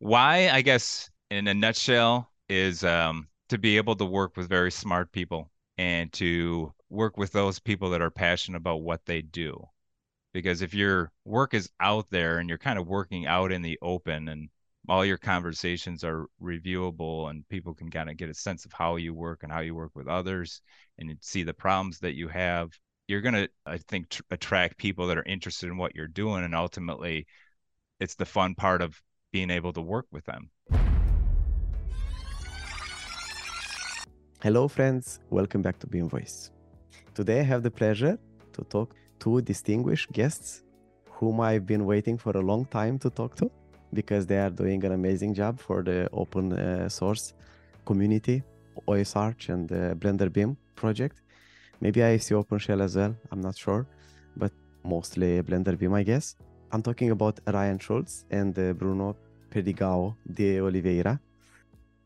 why i guess in a nutshell is um, to be able to work with very smart people and to work with those people that are passionate about what they do. Because if your work is out there and you're kind of working out in the open and all your conversations are reviewable and people can kind of get a sense of how you work and how you work with others and see the problems that you have you're going to i think tr- attract people that are interested in what you're doing and ultimately it's the fun part of being able to work with them hello friends welcome back to BIM Voice today i have the pleasure to talk two distinguished guests whom i've been waiting for a long time to talk to because they are doing an amazing job for the open uh, source community, OSArch and the Blender BIM project. Maybe I see OpenShell as well, I'm not sure, but mostly Blender BIM, I guess. I'm talking about Ryan Schultz and uh, Bruno Perdigão de Oliveira.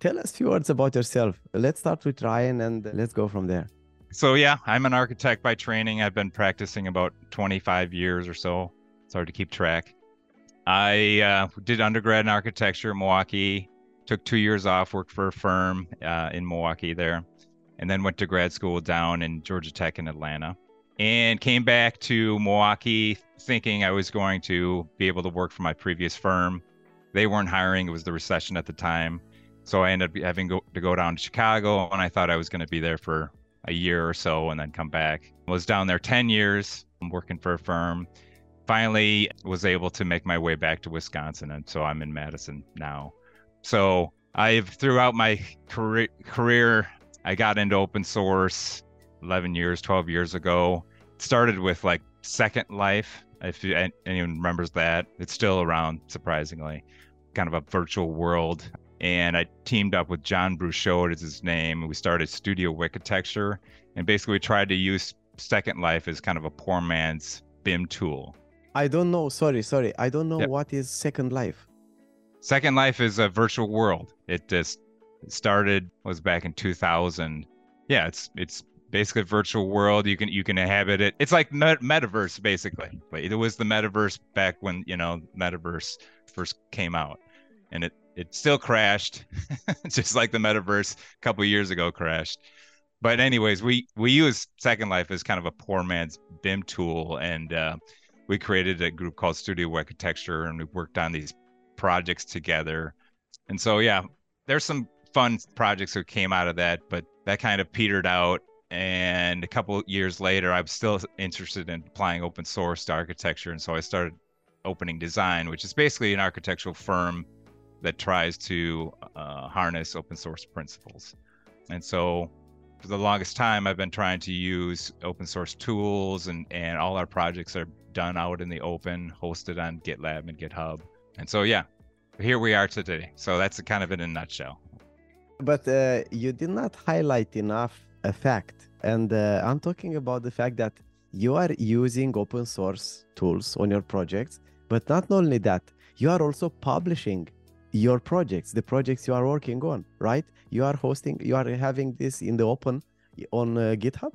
Tell us a few words about yourself. Let's start with Ryan and let's go from there. So, yeah, I'm an architect by training. I've been practicing about 25 years or so. It's hard to keep track. I uh, did undergrad in architecture in Milwaukee. Took two years off, worked for a firm uh, in Milwaukee there, and then went to grad school down in Georgia Tech in Atlanta. And came back to Milwaukee thinking I was going to be able to work for my previous firm. They weren't hiring, it was the recession at the time. So I ended up having to go down to Chicago, and I thought I was going to be there for a year or so and then come back. I was down there 10 years working for a firm finally was able to make my way back to Wisconsin. And so I'm in Madison now. So I've throughout my career, career I got into open source 11 years, 12 years ago. Started with like Second Life. If anyone remembers that, it's still around, surprisingly. Kind of a virtual world. And I teamed up with Jon Brouchoud, is his name. We started Studio Wikitecture. And basically, we tried to use Second Life as kind of a poor man's BIM tool. I don't know. Sorry, sorry. I don't know yep. what is Second Life. Second Life is a virtual world. It just started was back in 2000. Yeah, it's it's basically virtual world. You can you can inhabit it. It's like met- metaverse basically. But it was the metaverse back when you know metaverse first came out, and it it still crashed, just like the metaverse a couple years ago crashed. But anyways, we we use Second Life as kind of a poor man's BIM tool, and uh, we created a group called Studio Wikitecture and we worked on these projects together. And so, yeah, there's some fun projects that came out of that, but that kind of petered out. And a couple years later, I was still interested in applying open source to architecture. And so I started Opening Design, which is basically an architectural firm that tries to uh, harness open source principles. And so for the longest time, I've been trying to use open source tools, and, and all our projects are done out in the open, hosted on GitLab and GitHub. And so, yeah, here we are today. So that's kind of in a nutshell. But uh, you did not highlight enough a fact. And uh, I'm talking about the fact that you are using open source tools on your projects. But not only that, you are also publishing your projects, the projects you are working on, right? You are hosting, you are having this in the open on uh, GitHub?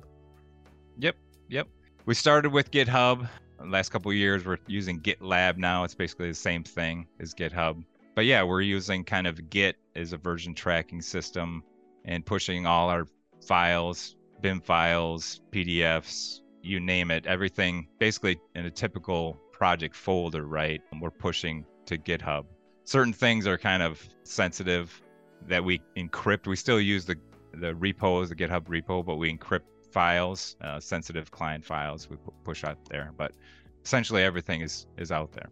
Yep, yep. We started with GitHub last couple years we're using GitLab now. It's basically the same thing as GitHub. But yeah, we're using kind of Git as a version tracking system and pushing all our files, BIM files, PDFs, you name it, everything basically in a typical project folder, right? We're pushing to GitHub. Certain things are kind of sensitive that we encrypt. We still use the the repo as the GitHub repo, but we encrypt files, uh, sensitive client files we push out there. But essentially, everything is is out there.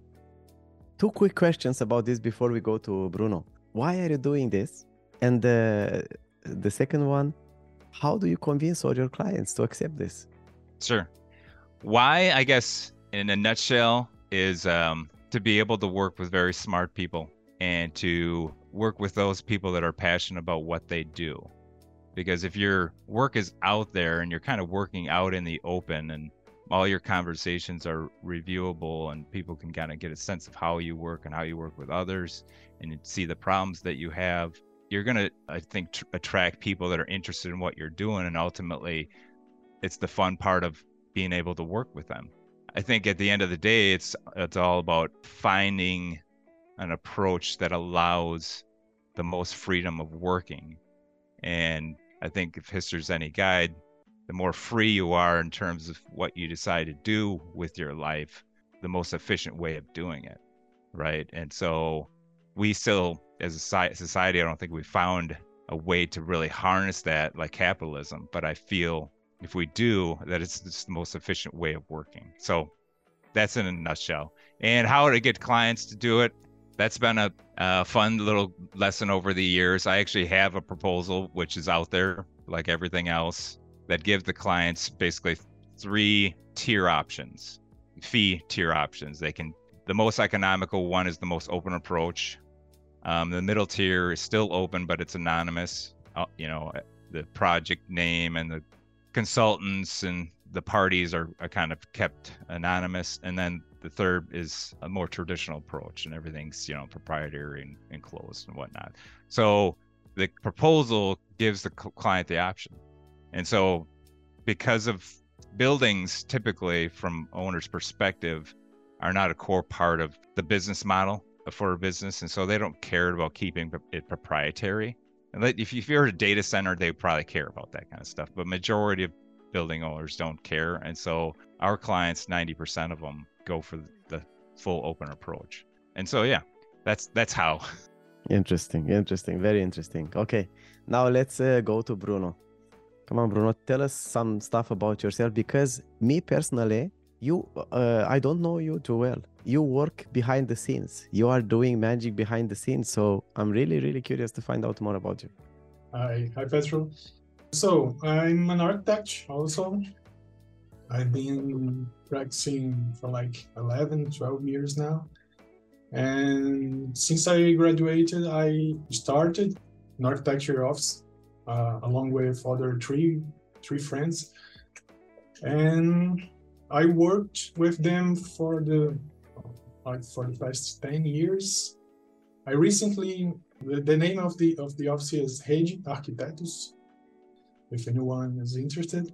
Two quick questions about this before we go to Bruno. Why are you doing this? And the the second one, how do you convince all your clients to accept this? Sure. Why, I guess, in a nutshell, is um, to be able to work with very smart people and to work with those people that are passionate about what they do because if your work is out there and you're kind of working out in the open and all your conversations are reviewable and people can kind of get a sense of how you work and how you work with others and see the problems that you have you're going to i think tr- attract people that are interested in what you're doing and ultimately it's the fun part of being able to work with them i think at the end of the day it's it's all about finding an approach that allows the most freedom of working. And I think if history's any guide, the more free you are in terms of what you decide to do with your life, the most efficient way of doing it. Right. And so we still, as a society, I don't think we found a way to really harness that like capitalism. But I feel if we do, that it's, the most efficient way of working. So that's in a nutshell. And how to get clients to do it, that's been a, a, fun little lesson over the years. I actually have a proposal which is out there, like everything else, that gives the clients basically three tier options, fee tier options. They can the most economical one is the most open approach. Um, the middle tier is still open, but it's anonymous. Uh, you know, the project name and the consultants and the parties are, are kind of kept anonymous. And then the third is a more traditional approach, and everything's you know proprietary and, and closed and whatnot. So the proposal gives the client the option, and so because of buildings typically from owner's perspective are not a core part of the business model for a business and so they don't care about keeping it proprietary. And if you're a data center they probably care about that kind of stuff but majority of building owners don't care and so our clients 90% of them go for the full open approach. And so yeah that's that's how. Interesting interesting very interesting. Okay now let's uh, go to bruno. Come on bruno tell us some stuff about yourself because me personally you uh, i don't know you too well. You work behind the scenes. You are doing magic behind the scenes so i'm really really curious to find out more about you. Hi hi petro so i'm an architect also. I've been practicing for like 11 12 years now. And since i graduated i started an architecture office uh, along with other three three friends. And i worked with them for the like for the past 10 years i recently the, the name of the of the office is Rede Arquitetos if anyone is interested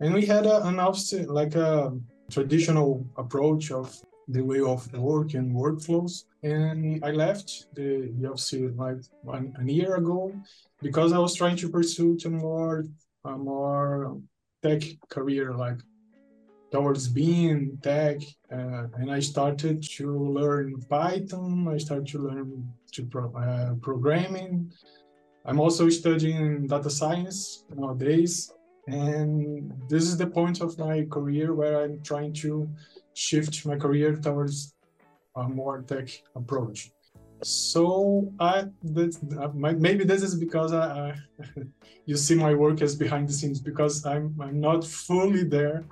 and we had a, an office like a traditional approach of the way of work and workflows. And I left the, the office like one, a year ago because I was trying to pursue a more a more tech career, like towards being tech. Uh, and I started to learn Python. I started to learn to pro, uh, programming. I'm also studying data science nowadays. And this is the point of my career where I'm trying to shift my career towards a more tech approach. So I that maybe this is because I, you see my work as behind the scenes because I'm I'm not fully there.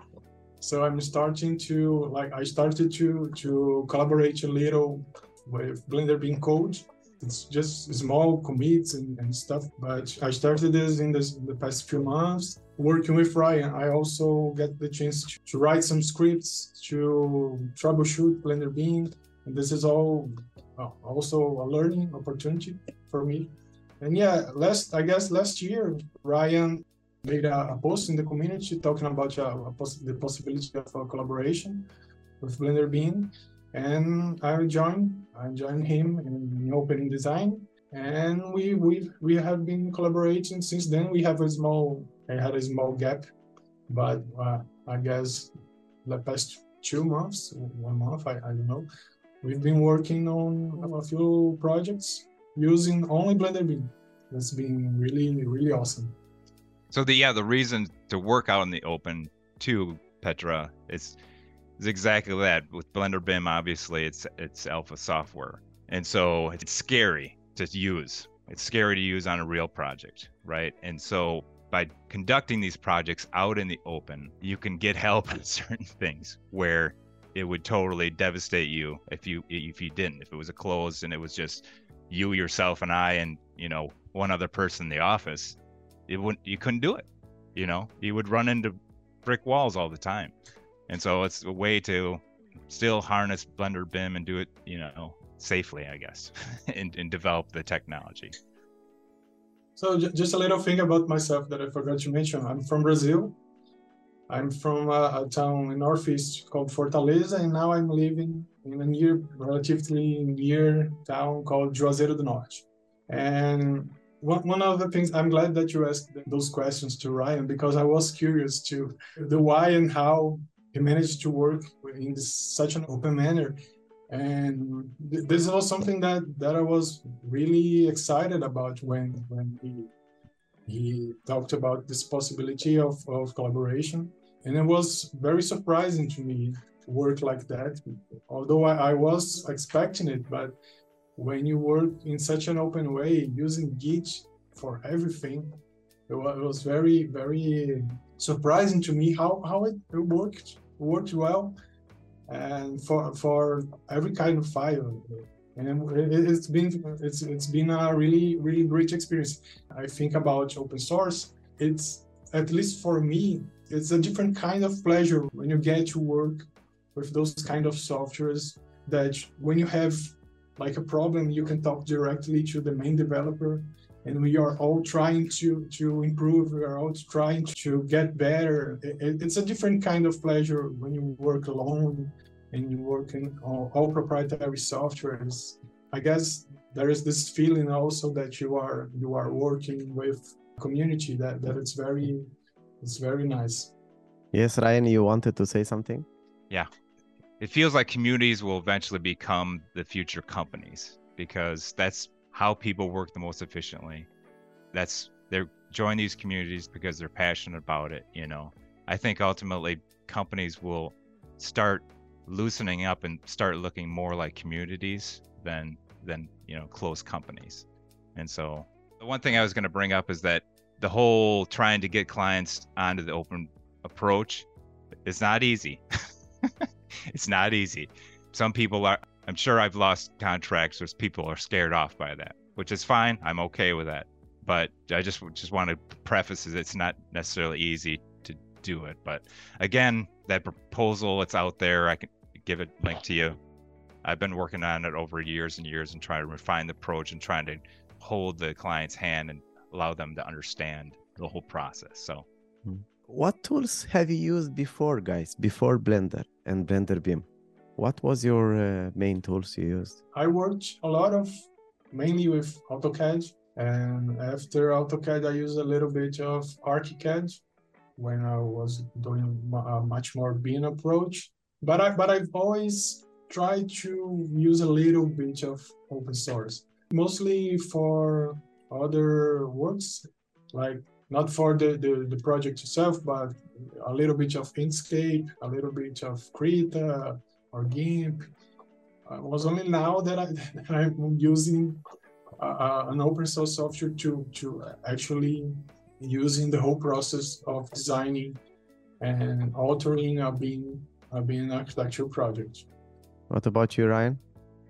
So I'm starting to like I started to to collaborate a little with Blender BIM code it's just small commits and, and stuff. But I started this in, this, in the past few months working with Ryan. I also get the chance to, to write some scripts to troubleshoot Blender BIM. And this is all uh, also a learning opportunity for me. And yeah, last I guess last year Ryan made a, a post in the community talking about the possibility of a collaboration with Blender BIM. And I joined I joined him in opening design. And we we we have been collaborating since then. We have a small I had a small gap but uh, I guess the past two months one month I, I don't know we've been working on a few projects using only Blender BIM. That's been really really awesome so the yeah the reason to work out in the open too Petra is is exactly that. With Blender BIM, obviously, it's it's alpha software, and so it's scary to use. It's scary to use on a real project, right? And so by conducting these projects out in the open, you can get help with certain things where it would totally devastate you if you if you didn't. If it was a closed and it was just you, yourself, and I, and you know one other person in the office, it wouldn't. You couldn't do it. You know, you would run into brick walls all the time and so it's a way to still harness blender bim and do it you know safely i guess and, and develop the technology so just a little thing about myself that i forgot to mention i'm from brazil i'm from a, a town in northeast called fortaleza and now i'm living in a near, relatively near town called Juazeiro do Norte. And one, of the things I'm glad that you asked those questions to Ryan because I was curious to the why and how he managed to work in this, such an open manner. And this was something that, that I was really excited about when when he he talked about this possibility of, of collaboration. And it was very surprising to me to work like that, although I, I was expecting it, but when you work in such an open way using Git for everything, it was, very, very surprising to me how, how it, worked, worked well. And for for every kind of file and it, has been it's it's been a really really great experience. I think about open source it's at least for me it's a different kind of pleasure when you get to work with those kind of softwares that when you have like a problem you can talk directly to the main developer and we are all trying to to improve we are all trying to get better. It, it's a different kind of pleasure when you work alone and you work in all, all proprietary softwares. I guess there is this feeling also that you are you are working with community that that it's very it's very nice. Yes ryan you wanted to say something? Yeah it feels like communities will eventually become the future companies because that's how people work the most efficiently. That's they're join these communities because they're passionate about it, you know. I think ultimately companies will start loosening up and start looking more like communities than than, you know, close companies. And so the one thing I was going to bring up is that the whole trying to get clients onto the open approach is not easy. it's not easy. Some people are I'm sure I've lost contracts where people are scared off by that, which is fine. I'm okay with that. But I just just want to preface is it's not necessarily easy to do it. But again, that proposal it's out there. I can give it link to you. I've been working on it over years and years and trying to refine the approach and trying to hold the client's hand and allow them to understand the whole process. So, hmm. What tools have you used before, guys? Before Blender and Blender BIM? What was your uh, main tools you used? I worked a lot of mainly with AutoCAD, and after AutoCAD, I used a little bit of ArchiCAD when I was doing a much more BIM approach. But I but I've always tried to use a little bit of open source, mostly for other works, like not for the, the, the project itself, but a little bit of Inkscape, a little bit of Krita, or GIMP. Uh, it was only now that, I, that I'm using uh, uh, an open source software to, to actually using the whole process of designing and altering a BIM, a BIM architecture project. What about you, Ryan?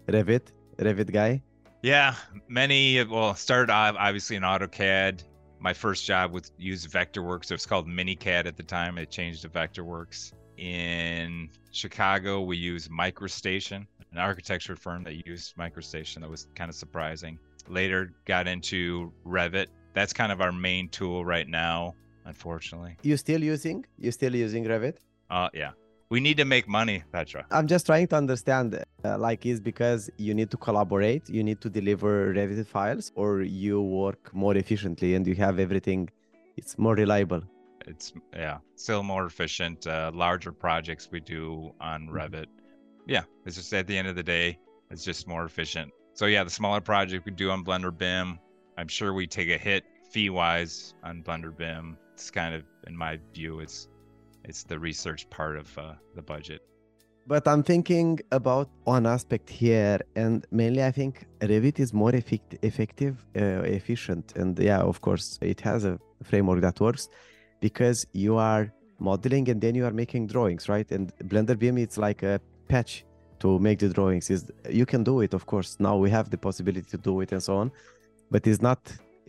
Revit, Revit guy? Yeah, many. Well, started obviously in AutoCAD. My first job was use Vectorworks. It was called MiniCAD at the time. It changed to Vectorworks in Chicago, we use MicroStation, an architecture firm that used MicroStation. That was kind of surprising. Later, got into Revit. That's kind of our main tool right now, unfortunately. You still using? You still using Revit? Uh, yeah. We need to make money, Petra. I'm just trying to understand, uh, like, is because you need to collaborate, you need to deliver Revit files, or you work more efficiently and you have everything. It's more reliable it's yeah still more efficient uh, larger projects we do on mm-hmm. revit yeah it's just at the end of the day it's just more efficient so yeah the smaller project we do on blender bim i'm sure we take a hit fee wise on blender bim it's kind of in my view it's it's the research part of uh, the budget but i'm thinking about one aspect here and mainly i think revit is more effect- effective uh, efficient and yeah of course it has a framework that works because you are modeling and then you are making drawings, right? And Blender BIM, it's like a patch to make the drawings. Is you can do it, of course. Now we have the possibility to do it and so on, but it's not.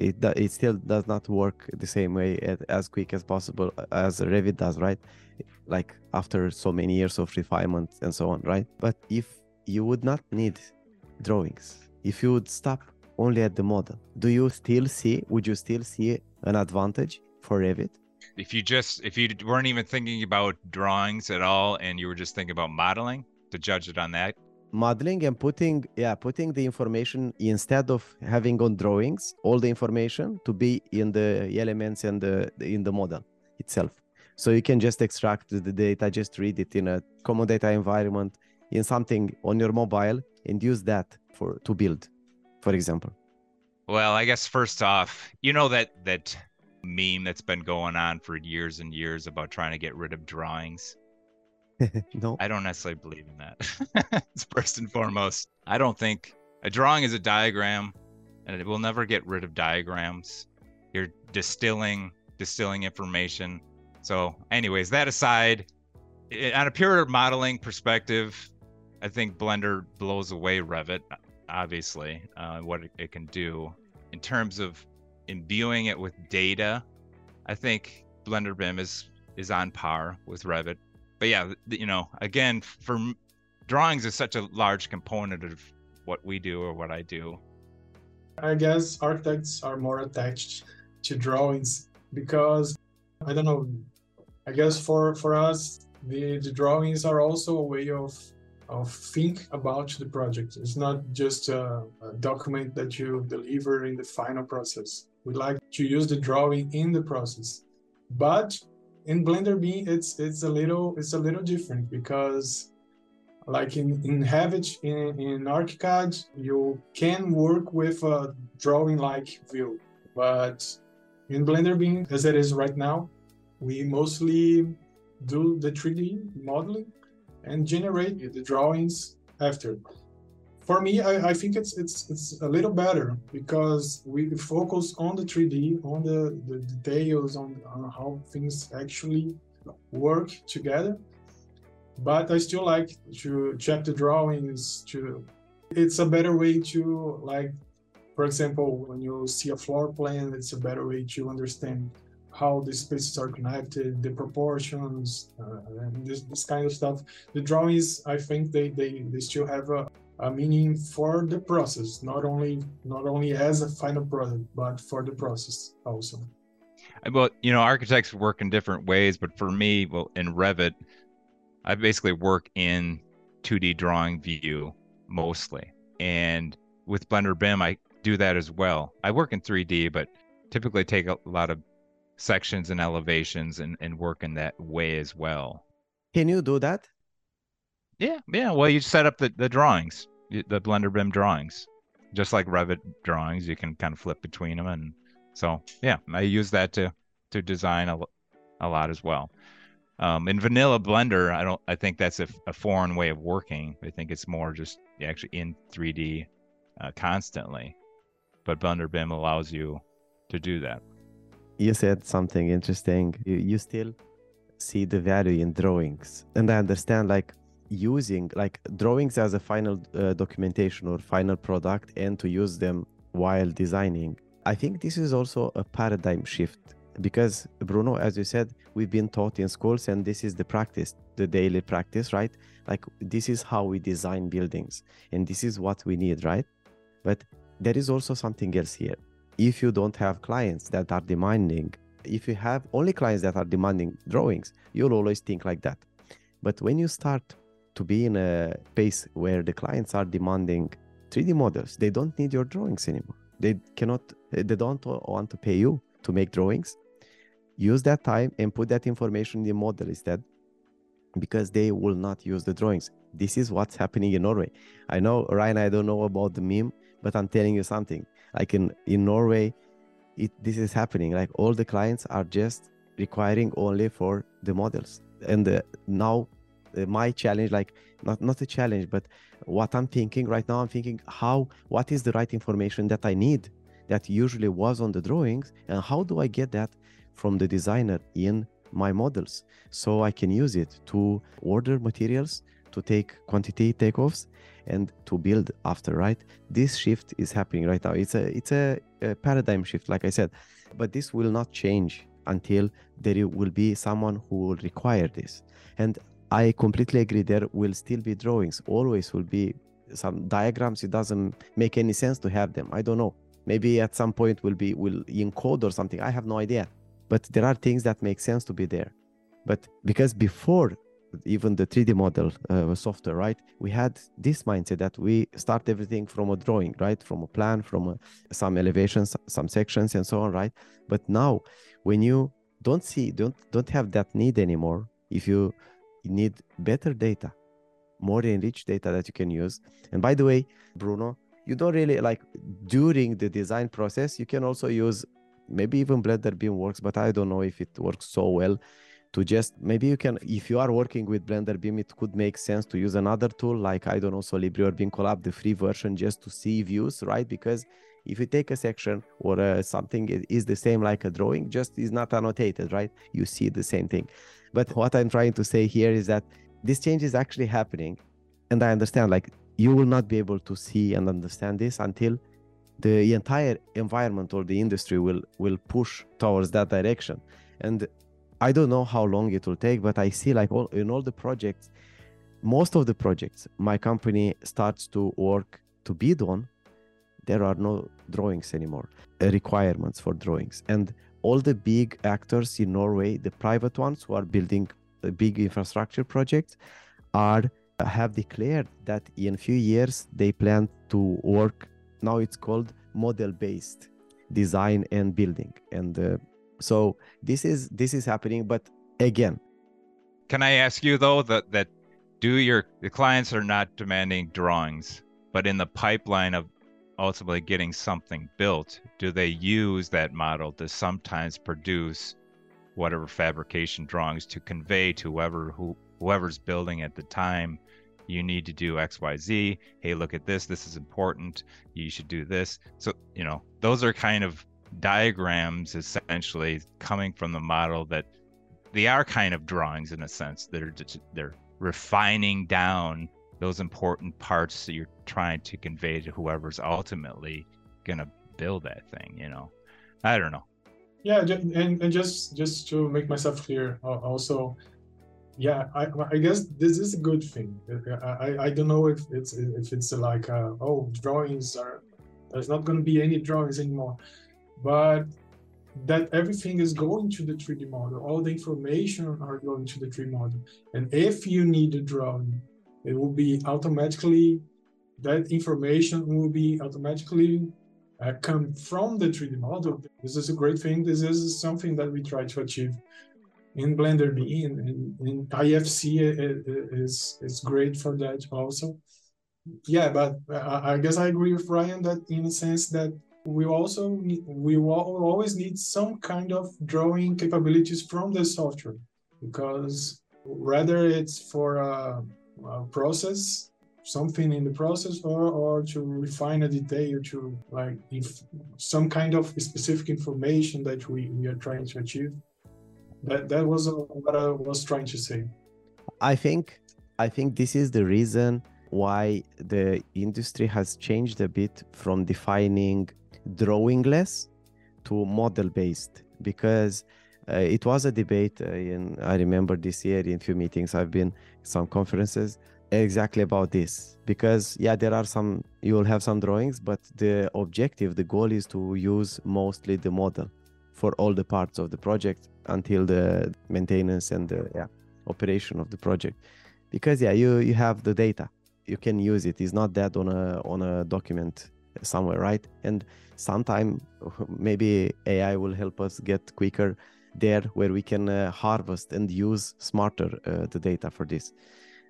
It it still does not work the same way as quick as possible as Revit does, right? Like after so many years of refinement and so on, right? But if you would not need drawings, if you would stop only at the model, do you still see? Would you still see an advantage for Revit? if you just if you weren't even thinking about drawings at all and you were just thinking about modeling to judge it on that modeling and putting yeah putting the information instead of having on drawings all the information to be in the elements and the in the model itself. So you can just extract the data just read it in a common data environment in something on your mobile and use that for to build for example. Well i guess first off you know that that meme that's been going on for years and years about trying to get rid of drawings no I don't necessarily believe in that. first and foremost. I don't think a drawing is a diagram, and it will never get rid of diagrams. You're distilling, distilling information. So, anyways, that aside, on a pure modeling perspective, I think Blender blows away Revit. Obviously, uh, what it can do in terms of imbuing it with data. I think Blender BIM is is on par with Revit but yeah, you know, again, for drawings is such a large component of what we do or what I do. I guess architects are more attached to drawings because I don't know. I guess for for us, the, the drawings are also a way of of think about the project. It's not just a, a document that you deliver in the final process. We like to use the drawing in the process, but in Blender B, it's it's a little it's a little different because like in in Revit in, in ArchiCAD, you can work with a drawing like view, but in Blender B, as it is right now, we mostly do the 3D modeling and generate the drawings after for me, I, I think it's it's it's a little better because we focus on the 3D, on the, the details, on, on how things actually work together. But I still like to check the drawings. To it's a better way to like, for example, when you see a floor plan, it's a better way to understand how the spaces are connected, the proportions, uh, and this, this kind of stuff. The drawings, I think they they, they still have a a meaning for the process, not only not only as a final product, but for the process also. Well, you know, architects work in different ways, but for me, well, in Revit, I basically work in 2D drawing view mostly, and with Blender BIM, I do that as well. I work in 3D, but typically take a lot of sections and elevations and, and work in that way as well. Can you do that? Yeah, yeah. Well, you set up the, the drawings, the Blender BIM drawings, just like Revit drawings. You can kind of flip between them, and so yeah, I use that to to design a, a lot as well. Um, in vanilla Blender, I don't. I think that's a, a, foreign way of working. I think it's more just actually in 3D uh, constantly, but Blender BIM allows you to do that. You said something interesting. You, you still see the value in drawings, and I understand like using like drawings as a final uh, documentation or final product and to use them while designing. I think this is also a paradigm shift because bruno as you said we've been taught in schools and this is the practice the daily practice right? Like this is how we design buildings and this is what we need right? But there is also something else here. If you don't have clients that are demanding if you have only clients that are demanding drawings you'll always think like that. But when you start to be in a space where the clients are demanding 3D models. They don't need your drawings anymore. They cannot, they don't want to pay you to make drawings. Use that time and put that information in the model instead because they will not use the drawings. This is what's happening in Norway. I know, Ryan, I don't know about the meme, but I'm telling you something. Like in, in Norway, it, this is happening. Like all the clients are just requiring only for the models. And uh, now Uh, my challenge like not not a challenge but what i'm thinking right now i'm thinking how what is the right information that i need that usually was on the drawings and how do i get that from the designer in my models? So i can use it to order materials to take quantity takeoffs and to build after right? This shift is happening right now. It's a it's a, a paradigm shift like i said but this will not change until there will be someone who will require this. And I completely agree. There will still be drawings. Always will be some diagrams. It doesn't make any sense to have them. I don't know. Maybe at some point will be will encode or something. I have no idea. But there are things that make sense to be there. But because before even the 3D model uh, software, right? We had this mindset that we start everything from a drawing, right? From a plan, from a, some elevations, some sections, and so on, right? But now, when you don't see, don't don't have that need anymore, if you need better data, more enriched data that you can use. And by the way, Bruno, you don't really like during the design process, you can also use maybe even Blender BIM works, but I don't know if it works so well to just maybe you can if you are working with blender bim it could make sense to use another tool like i don't know solibri or BIMcollab the free version just to see views right because if you take a section or uh, something it is the same like a drawing just is not annotated right? You see the same thing. But what i'm trying to say here is that this change is actually happening and i understand like you will not be able to see and understand this until the entire environment or the industry will will push towards that direction. And I don't know how long it will take, but I see like all in all the projects, most of the projects my company starts to work to bid on, there are no drawings anymore, uh, requirements for drawings. And all the big actors in Norway, the private ones who are building big infrastructure projects, are have declared that in a few years they plan to work. Now it's called model-based design and building, and uh, so this is this is happening but again can i ask you though that that do your the clients are not demanding drawings but in the pipeline of ultimately getting something built do they use that model to sometimes produce whatever fabrication drawings to convey to whoever who whoever's building at the time you need to do xyz hey look at this. This is important. You should do this. So you know those are kind of diagrams essentially coming from the model that they are kind of drawings in a sense. They're just, they're refining down those important parts that you're trying to convey to whoever's ultimately gonna build that thing. You know, I don't know. Yeah, and, and just just to make myself clear, also, yeah, I, I guess this is a good thing. I, I don't know if it's if it's like uh, oh drawings are there's not going to be any drawings anymore but that everything is going to the 3D model. All the information are going to the 3D model. And if you need a drawing, it will be automatically, that information will be automatically uh, come from the 3D model. This is a great thing. This is something that we try to achieve in Blender B and, and, and IFC is, is great for that also. Yeah, but I, I guess I agree with Ryan that in a sense that we also we will always need some kind of drawing capabilities from the software because whether it's for a, a process something in the process or, or to refine a detail to like if some kind of specific information that we, we are trying to achieve. That that was what i was trying to say. I think i think this is the reason why the industry has changed a bit from defining drawing less to model based because uh, it was a debate uh, in i remember this year in few meetings i've been some conferences exactly about this. Because yeah there are some you will have some drawings but the objective the goal is to use mostly the model for all the parts of the project until the maintenance and the yeah, operation of the project. Because yeah you you have the data. You can use it. It's not that on a on a document somewhere right? And sometime maybe ai will help us get quicker there where we can uh, harvest and use smarter uh, the data for this.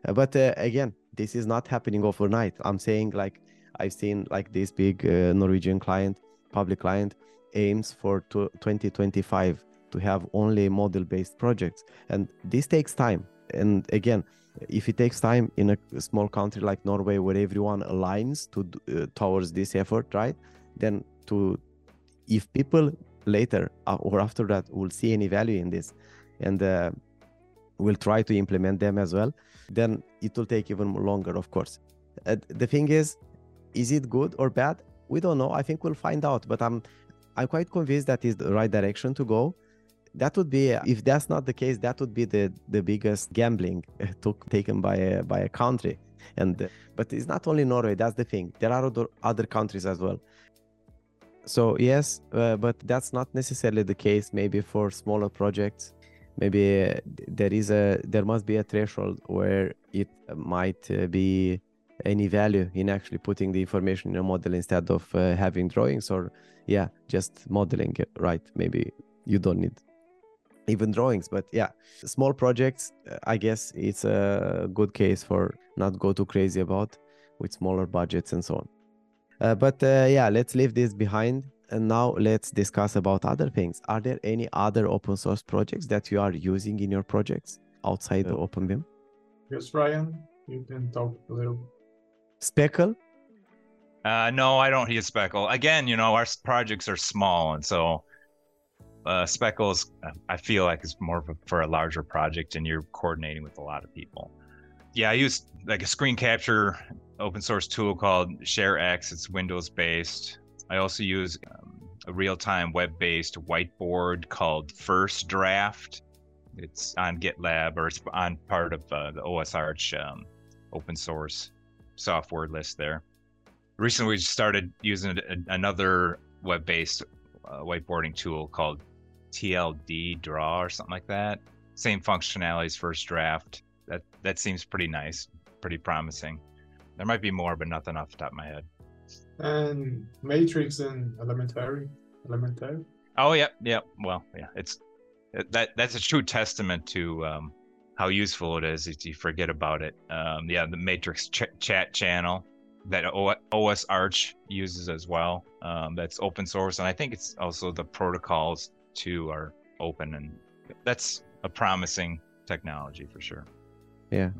Uh, but again this is not happening overnight. I'm saying like i've seen like this big norwegian client public client aims for 2025 to have only model based projects. And this takes time. And again if it takes time in a small country like norway where everyone aligns to uh, towards this effort right then to if people later uh, or after that will see any value in this and uh, will try to implement them as well. Then it will take even longer of course. Uh, the thing is is it good or bad? We don't know. I think we'll find out but i'm i'm quite convinced that is the right direction to go. That would be if that's not the case that would be the the biggest gambling took taken by a by a country. And but it's not only norway that's the thing. There are other, other countries as well so yes uh, but that's not necessarily the case maybe for smaller projects. Maybe uh, there is a there must be a threshold where it might uh, be any value in actually putting the information in a model instead of uh, having drawings or yeah just modeling it right? Maybe you don't need even drawings but yeah. Small projects uh, i guess it's a good case for not go too crazy about with smaller budgets and so on uh, but uh, yeah let's leave this behind. And now let's discuss about other things. Are there any other open source projects that you are using in your projects outside yeah. the openbim yes ryan you can talk a little. Speckle? Uh, no i don't use speckle. Again you know our projects are small and so uh, Speckles, I feel like is more a, for a larger project, and you're coordinating with a lot of people. Yeah, I use like a screen capture open source tool called ShareX. It's Windows based. I also use um, a real time web based whiteboard called First Draft. It's on GitLab or it's on part of uh, the OSArch um, open source software list there. Recently, we started using another web based uh, whiteboarding tool called TLD draw or something like that. Same functionality as first draft. That that seems pretty nice, pretty promising. There might be more, but nothing off the top of my head. And Matrix and Elementary, Elementary. Oh yeah, yeah. Well, yeah. It's that that's a true testament to um, how useful it is if you forget about it. Um, yeah, the Matrix ch- chat channel that OSArch uses as well. Um, that's open source, and I think it's also the protocols too are open, and that's a promising technology for sure. Yeah.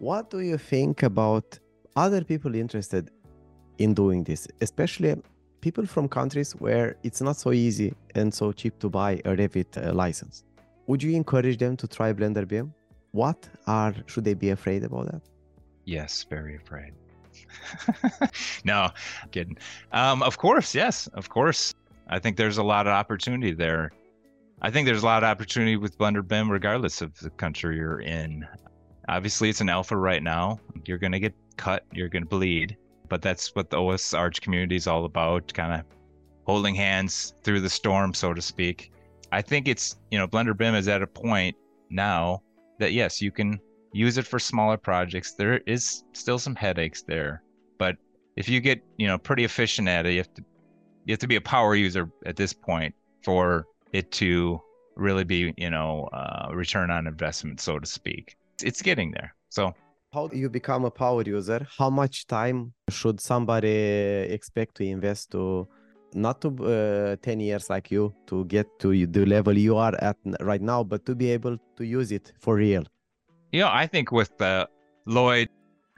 What do you think about other people interested in doing this, especially people from countries where it's not so easy and so cheap to buy a Revit uh, license? Would you encourage them to try Blender BIM? What are should they be afraid about that? Yes, very afraid. no, kidding. Um, of course, yes, of course. I think there's a lot of opportunity there. I think there's a lot of opportunity with Blender BIM, regardless of the country you're in. Obviously, it's an alpha right now. You're going to get cut, you're going to bleed, but that's what the OSArch community is all about, kind of holding hands through the storm, so to speak. I think it's, you know, Blender BIM is at a point now that, yes, you can use it for smaller projects. There is still some headaches there, but if you get, you know, pretty efficient at it, you have to you have to be a power user at this point for it to really be, you know, uh, return on investment, so to speak. It's getting there. So, how you become a power user? How much time should somebody expect to invest to not to uh, 10 years like you to get to the level you are at right now, but to be able to use it for real? yeah I think with the Lloyd,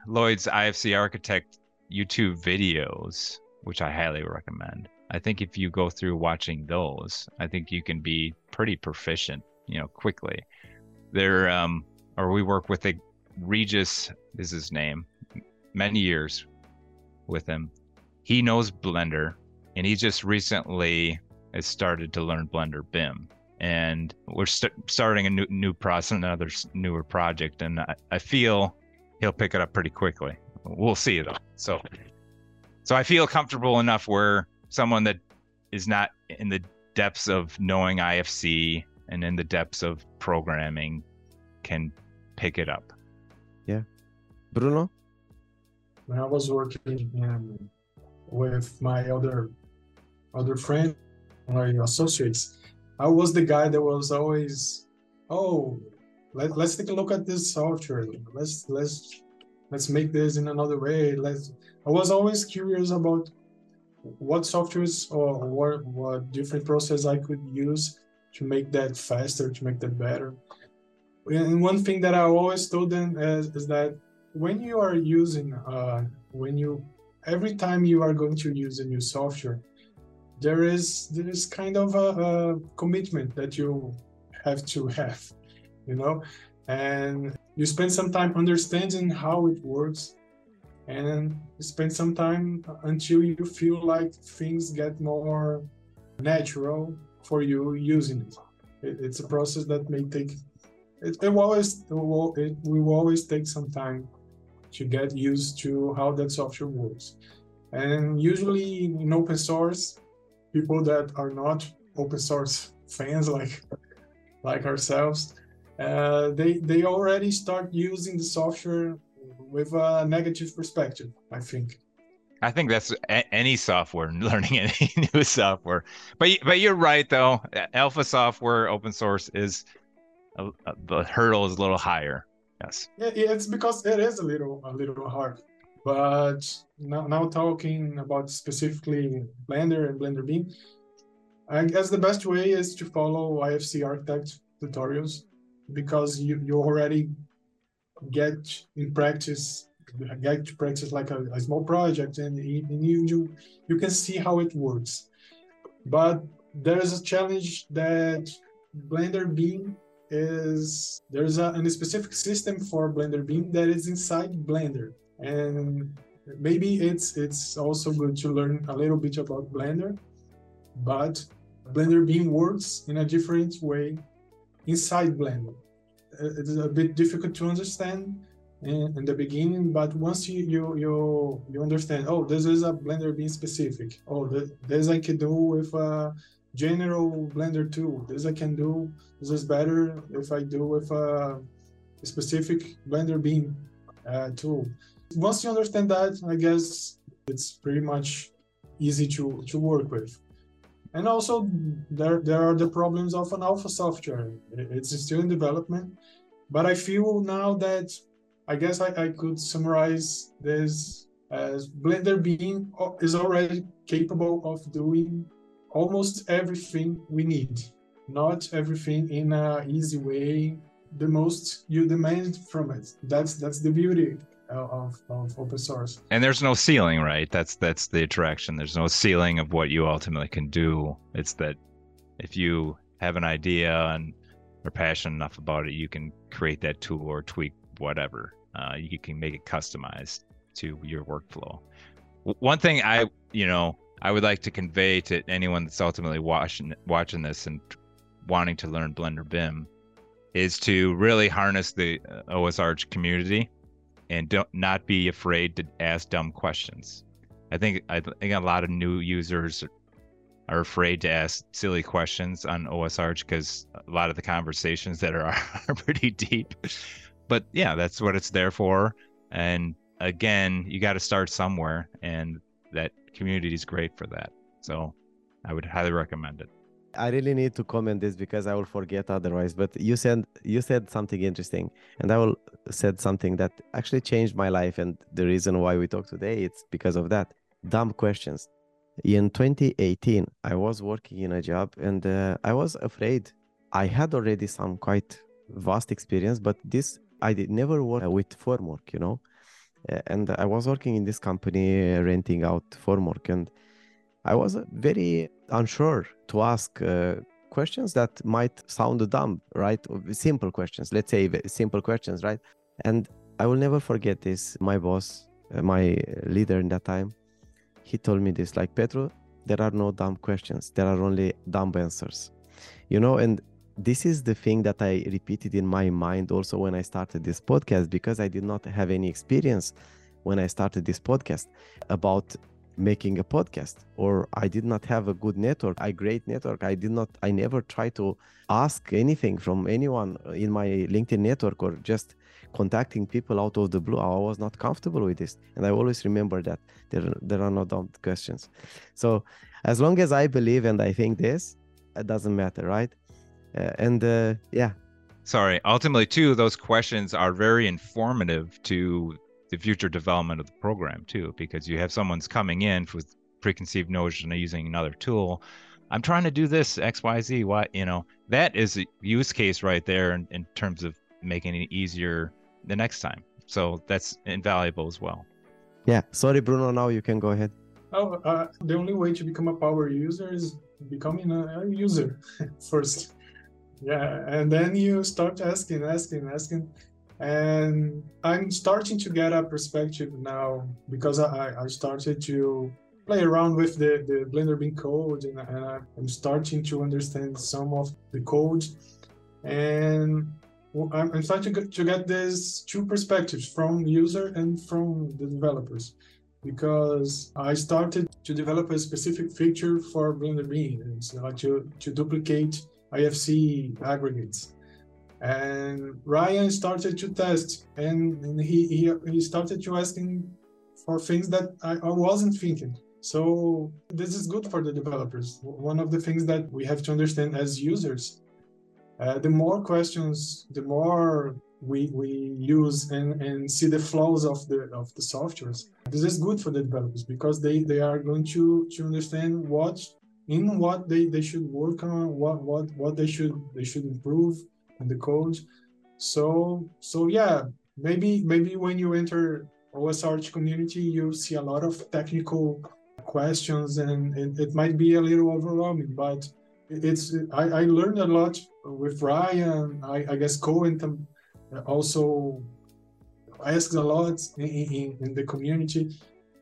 Lloyd's IFC Architect YouTube videos, which I highly recommend, I think if you go through watching those, I think you can be pretty proficient, you know, quickly. There, um, or we work with a Regis is his name, many years with him. He knows Blender, and he just recently has started to learn Blender BIM. And we're st- starting a new new process, another newer project, and I, I feel he'll pick it up pretty quickly. We'll see though. So, so I feel comfortable enough where someone that is not in the depths of knowing IFC and in the depths of programming can pick it up. Yeah. Bruno? When I was working um, with my other other friends, my associates, I was the guy that was always, oh, let, let's take a look at this software. Let's let's let's make this in another way. Let's I was always curious about what softwares or what, what different process I could use to make that faster, to make that better. And one thing that I always told them is, is that when you are using, uh, when you, every time you are going to use a new software, there is there is kind of a, a commitment that you have to have, you know, and you spend some time understanding how it works and you spend some time until you feel like things get more natural for you using it. it it's a process that may take it, it always will, it will always take some time to get used to how that software works and usually in open source people that are not open source fans like like ourselves uh, they they already start using the software with a negative perspective. I think. I think that's a- any software, learning any new software. But but you're right though. Alpha software, open source is a, a, the hurdle is a little higher. Yes. Yeah, it's because it is a little a little hard. But now, now talking about specifically Blender and Blender BIM, I guess the best way is to follow IFC Architect tutorials because you, you already get in practice get to practice like a, a small project and, and you, you you can see how it works but there is a challenge that blender bim is there's a, a specific system for blender bim that is inside blender. And maybe it's it's also good to learn a little bit about blender but blender bim works in a different way inside blender. Uh, it's a bit difficult to understand in, in, the beginning but once you you you you understand oh this is a blender bim specific. Oh this i can do with a general blender tool this i can do. This is better if i do with a specific blender bim uh, tool. Once you understand that i guess it's pretty much easy to to work with. And also there there are the problems of an alpha software. It's still in development but i feel now that i guess i, I could summarize this as blender bim is already capable of doing almost everything we need not everything in an easy way the most you demand from it that's that's the beauty of, of open source. And there's no ceiling, right? That's that's the attraction. There's no ceiling of what you ultimately can do. It's that if you have an idea and are passionate enough about it, you can create that tool or tweak whatever. Uh, you can make it customized to your workflow. One thing I, you know, I would like to convey to anyone that's ultimately watching watching this and wanting to learn Blender BIM is to really harness the uh, OSArch community and don't not be afraid to ask dumb questions. I think I think a lot of new users are afraid to ask silly questions on OSArch because a lot of the conversations that are are pretty deep. But yeah, that's what it's there for. And again, you got to start somewhere, and that community is great for that. So I would highly recommend it. I really need to comment this because I will forget otherwise. But you said you said something interesting, and I will said something that actually changed my life. And the reason why we talk today, it's because of that. Dumb questions. In 2018, I was working in a job, and uh, I was afraid. I had already some quite vast experience, but this I did never work with formwork, you know. And I was working in this company, uh, renting out formwork, and I was very unsure to ask uh, questions that might sound dumb, right? Simple questions, let's say simple questions, right? And I will never forget this. My boss, uh, my leader in that time, he told me this like, Petro, there are no dumb questions, there are only dumb answers. You know, and this is the thing that I repeated in my mind also when I started this podcast because I did not have any experience when I started this podcast about making a podcast or i did not have a good network a great network. I did not i never try to ask anything from anyone in my linkedin network or just contacting people out of the blue. I was not comfortable with this. And i always remember that there, there are no dumb questions. So as long as i believe and i think this it doesn't matter right and uh, yeah sorry ultimately too those questions are very informative to the future development of the program too, because you have someone's coming in with preconceived notion of using another tool. I'm trying to do this X, Y, Z. What you know, that is a use case right there in, in terms of making it easier the next time. So that's invaluable as well. Yeah. Sorry, Bruno. Now you can go ahead. Oh, uh, the only way to become a power user is becoming a, a user first. Yeah, and then you start asking, asking, asking. And i'm starting to get a perspective now because i, I started to play around with the, the blender bim code and, and i'm starting to understand some of the code. And i'm, starting to get, these two perspectives from user and from the developers because i started to develop a specific feature for blender bim it's to, to duplicate ifc aggregates and Ryan started to test, and, and he, he he started to asking for things that I, I wasn't thinking. So this is good for the developers. One of the things that we have to understand as users, uh, the more questions, the more we, we use and, and see the flaws of the of the softwares. This is good for the developers because they, they are going to, to understand what in what they, they should work on, what what what they should they should improve in the code. So so yeah, maybe maybe when you enter OS community, you see a lot of technical questions and it, it might be a little overwhelming, but it's I, I learned a lot with Ryan. I, I guess Cohen also asks a lot in, in, in, the community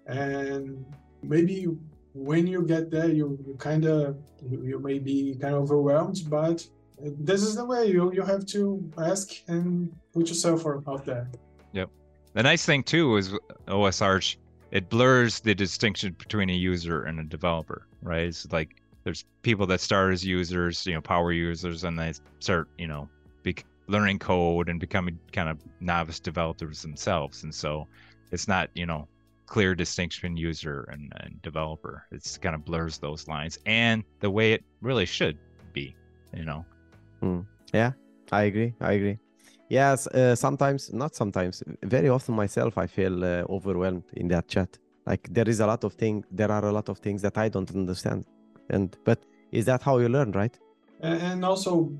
and maybe when you get there you, you kind of you, you, may be kind of overwhelmed but this is the way. You, you have to ask and put yourself out there. Yep. The nice thing too is OSArch it blurs the distinction between a user and a developer right? It's like there's people that start as users you know power users and they start you know be, learning code and becoming kind of novice developers themselves. And so it's not, you know, clear distinction user and, and developer. It's kind of blurs those lines and the way it really should be, you know. Mm. Yeah, I agree. I agree. Yes, uh, sometimes, not sometimes, very often myself, I feel uh, overwhelmed in that chat. Like there is a lot of things, there are a lot of things that I don't understand. And, but is that how you learn, right? and also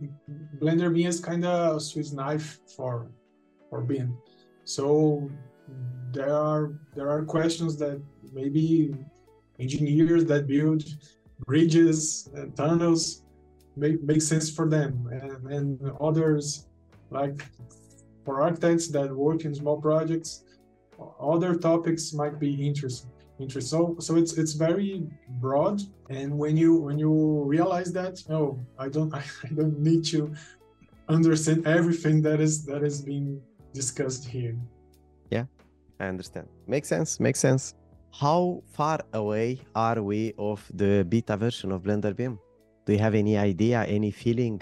blender bim is kind of a swiss knife for for BIM so there are there are questions that maybe engineers that build bridges and tunnels make, make sense for them and, and others like for architects that work in small projects other topics might be interesting interest. So so it's it's very broad, and when you when you realize that, oh, I don't I, don't need to understand everything that is that is being discussed here. I understand. Makes sense. Makes sense. How far away are we of the beta version of Blender BIM? Do you have any idea, any feeling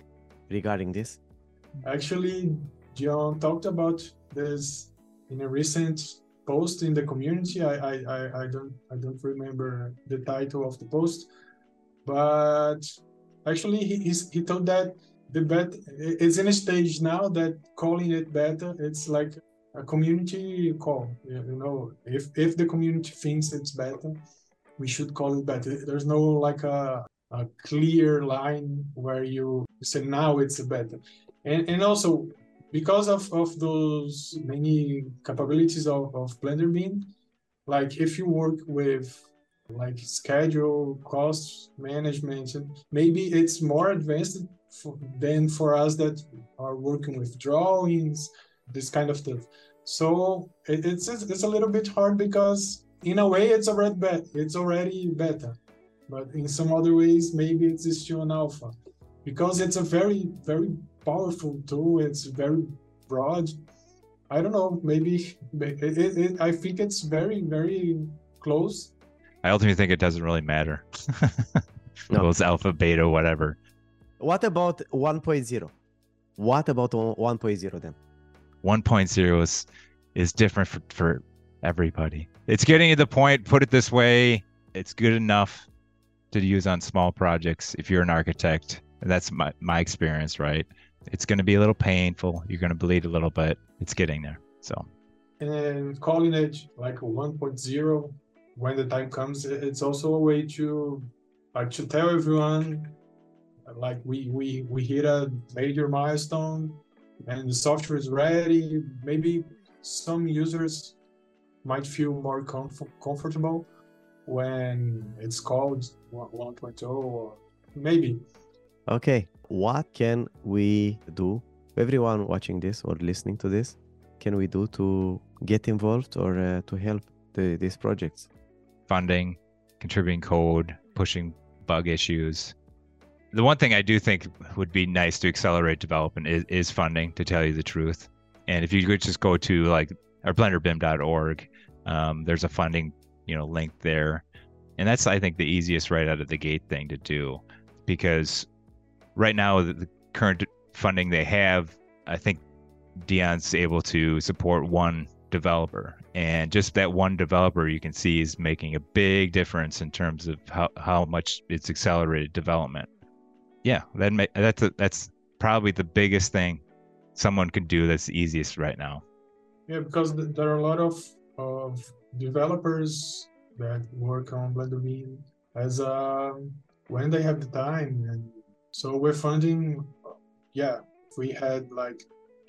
regarding this? Actually, John talked about this in a recent post in the community. I, I, I, I don't I don't remember the title of the post, but actually he he told that the bet it's in a stage now that calling it beta it's like a community call. You know, if if the community thinks it's better, we should call it better. There's no like a a clear line where you say now it's better. And and also because of, of those many capabilities of, of Blender BIM, like if you work with like schedule, cost management, maybe it's more advanced for, than for us that are working with drawings, this kind of stuff. So it, it's it's a little bit hard because in a way it's already beta, it's already beta, but in some other ways maybe it's still an alpha because it's a very very powerful tool. It's very broad. I don't know. Maybe it, it, it, I think it's very, very close. I ultimately think it doesn't really matter. no. Well, it's alpha, beta, whatever. What about 1.0? What about 1.0 then? 1.0 is is different for, for everybody. It's getting to the point, put it this way, it's good enough to use on small projects if you're an architect. And that's my, my experience, right? it's going to be a little painful. You're going to bleed a little bit. It's getting there. So, and calling it like a 1.0 when the time comes, it's also a way to like to tell everyone like we we we hit a major milestone and the software is ready. Maybe some users might feel more comf- comfortable when it's called 1.0 or maybe. Okay, what can we do everyone watching this or listening to this can we do to get involved or uh, to help the, these projects funding contributing code pushing bug issues the one thing i do think would be nice to accelerate development is, is funding to tell you the truth. And if you could just go to like our blenderbim.org um, there's a funding you know link there. And that's i think the easiest right out of the gate thing to do because right now the current funding they have I think Dion's able to support one developer. And just that one developer you can see is making a big difference in terms of how, how much it's accelerated development yeah that may, that's a, that's probably the biggest thing someone could do that's easiest right now yeah because there are a lot of of developers that work on blender bim as um when they have the time and so we're funding yeah we had like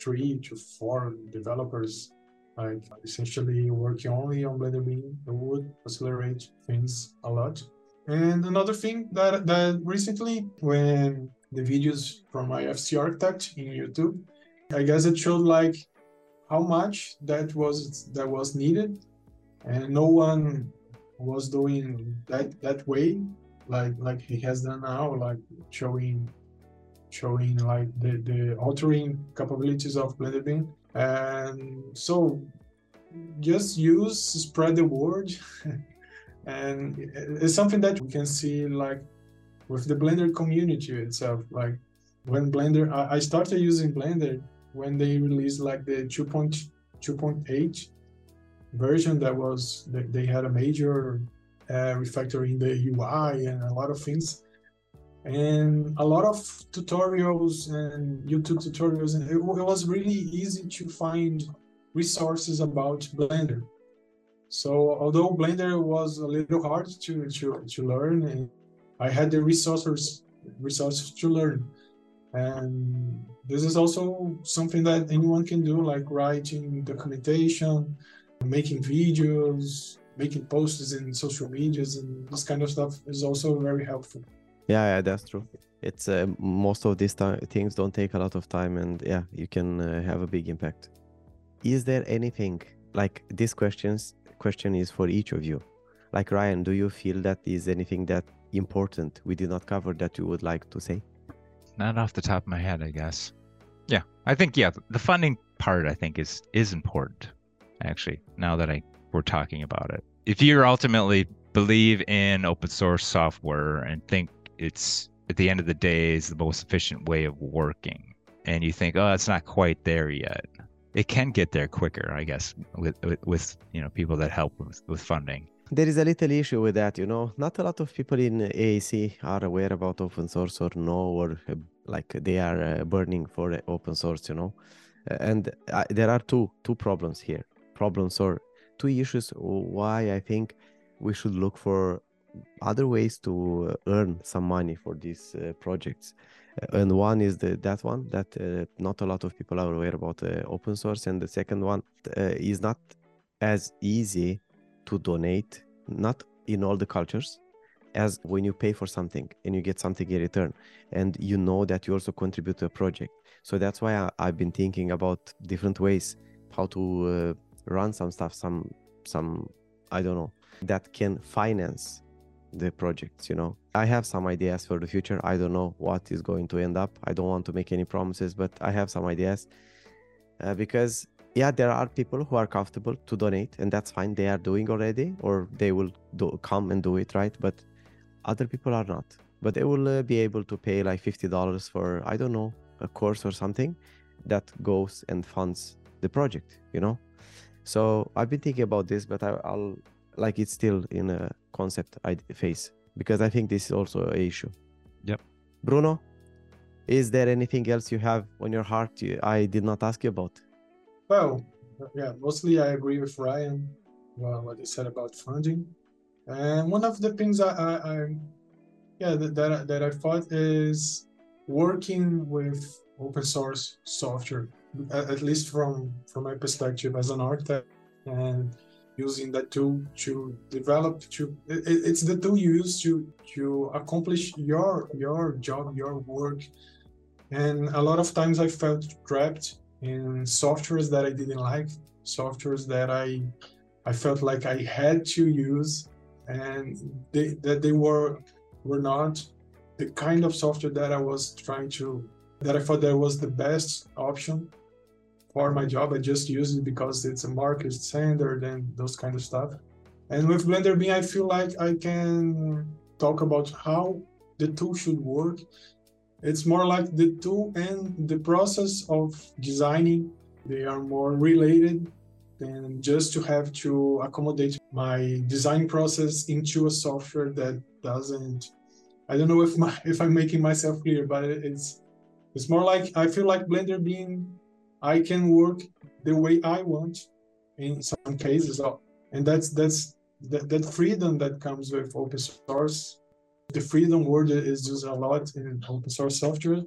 three to four developers like essentially working only on Blender BIM, it would accelerate things a lot. And another thing that that recently, when the videos from IFC Architect in YouTube, I guess it showed like how much that was that was needed, and no one was doing that that way, like like he has done now, like showing showing like the the altering capabilities of Blender BIM. And so just use spread the word and it's something that we can see like with the blender community itself like when blender i started using blender when they released like the 2.2.8 version that was they had a major uh, refactor in the ui and a lot of things and a lot of tutorials and YouTube tutorials, and it, it was really easy to find resources about Blender. So although Blender was a little hard to to, to learn, I had the resources resources to learn. And this is also something that anyone can do, like writing documentation, making videos, making posts in social medias, and this kind of stuff is also very helpful. Yeah, yeah, that's true. It's uh, most of these things don't take a lot of time, and yeah, you can uh, have a big impact. Is there anything like these Questions question is for each of you. Like Ryan, do you feel that is anything that important we did not cover that you would like to say? Not off the top of my head, I guess. Yeah, I think yeah, the funding part I think is is important. Actually, now that I we're talking about it, if you ultimately believe in open source software and think it's at the end of the day is the most efficient way of working and you think oh it's not quite there yet it can get there quicker i guess with with, with you know people that help with, with funding. There is a little issue with that you know. Not a lot of people in AEC are aware about open source or know or uh, like they are uh, burning for open source you know. And uh, there are two two problems here. Problems or two issues why i think we should look for other ways to uh, earn some money for these uh, projects. Uh, and one is the that one that uh, not a lot of people are aware about uh, open source. And the second one uh, is not as easy to donate not in all the cultures as when you pay for something and you get something in return. And you know that you also contribute to a project. So that's why I, have been thinking about different ways how to run some stuff some some i don't know that can finance the projects you know? I have some ideas for the future. I don't know what is going to end up. I don't want to make any promises but i have some ideas. Uh, because yeah there are people who are comfortable to donate and that's fine. They are doing already or they will do, come and do it right? But other people are not. But they will uh, be able to pay like $50 for i don't know a course or something that goes and funds the project you know? So i've been thinking about this but I, i'll like it's still in a concept I face because I think this is also a issue. Yep. Bruno, is there anything else you have on your heart you, I did not ask you about? Well, yeah, mostly I agree with Ryan well, what he said about funding. And one of the things I, I, I yeah, that, that, that I thought is working with open source software, at least from from my perspective as an architect and using that tool to develop to it, it's the tool you use to to accomplish your your job your work. And a lot of times i felt trapped in softwares that i didn't like softwares that i i felt like i had to use and they, that they were were not the kind of software that i was trying to that i thought that was the best option for my job. I just use it because it's a market standard and those kind of stuff. And with Blender BIM, I feel like I can talk about how the tool should work it's more like the tool and the process of designing they are more related than just to have to accommodate my design process into a software that doesn't i don't know if my if i'm making myself clear but it's it's more like i feel like blender bim i can work the way i want in some cases. And that's that's that, that freedom that comes with open source the freedom word is used a lot in open source software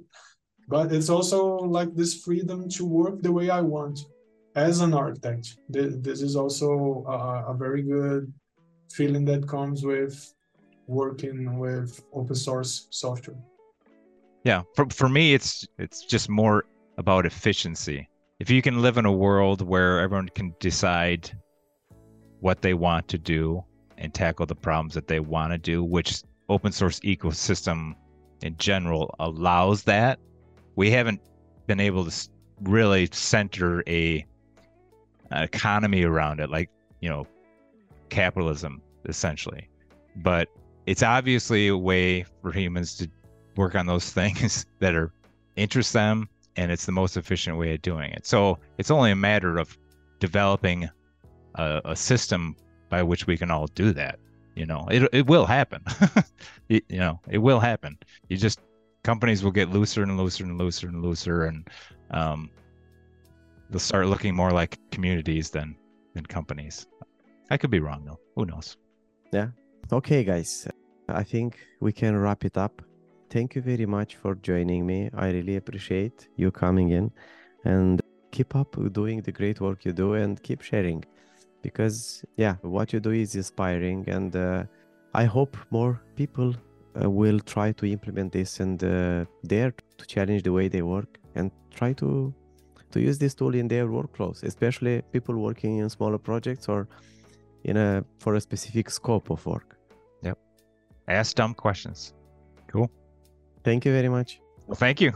but it's also like this freedom to work the way i want as an architect. This is also a, a very good feeling that comes with working with open source software. Yeah for, for me it's it's just more about efficiency. If you can live in a world where everyone can decide what they want to do and tackle the problems that they want to do which open source ecosystem in general allows that we haven't been able to really center a an economy around it like you know capitalism essentially. But it's obviously a way for humans to work on those things that are interest them and it's the most efficient way of doing it. So it's only a matter of developing a, a system by which we can all do that you know? It, it will happen. It, you know it will happen. You just companies will get looser and looser and looser and looser and um, they'll start looking more like communities than than companies. I could be wrong though. Who knows? Yeah. Okay guys. I think we can wrap it up thank you very much for joining me. I really appreciate you coming in. And keep up doing the great work you do and keep sharing. Because yeah what you do is inspiring. And uh, i hope more people uh, will try to implement this and uh, dare to challenge the way they work and try to to use this tool in their workflows especially people working in smaller projects or in a for a specific scope of work. Yep. Ask dumb questions. Cool thank you very much. Well thank you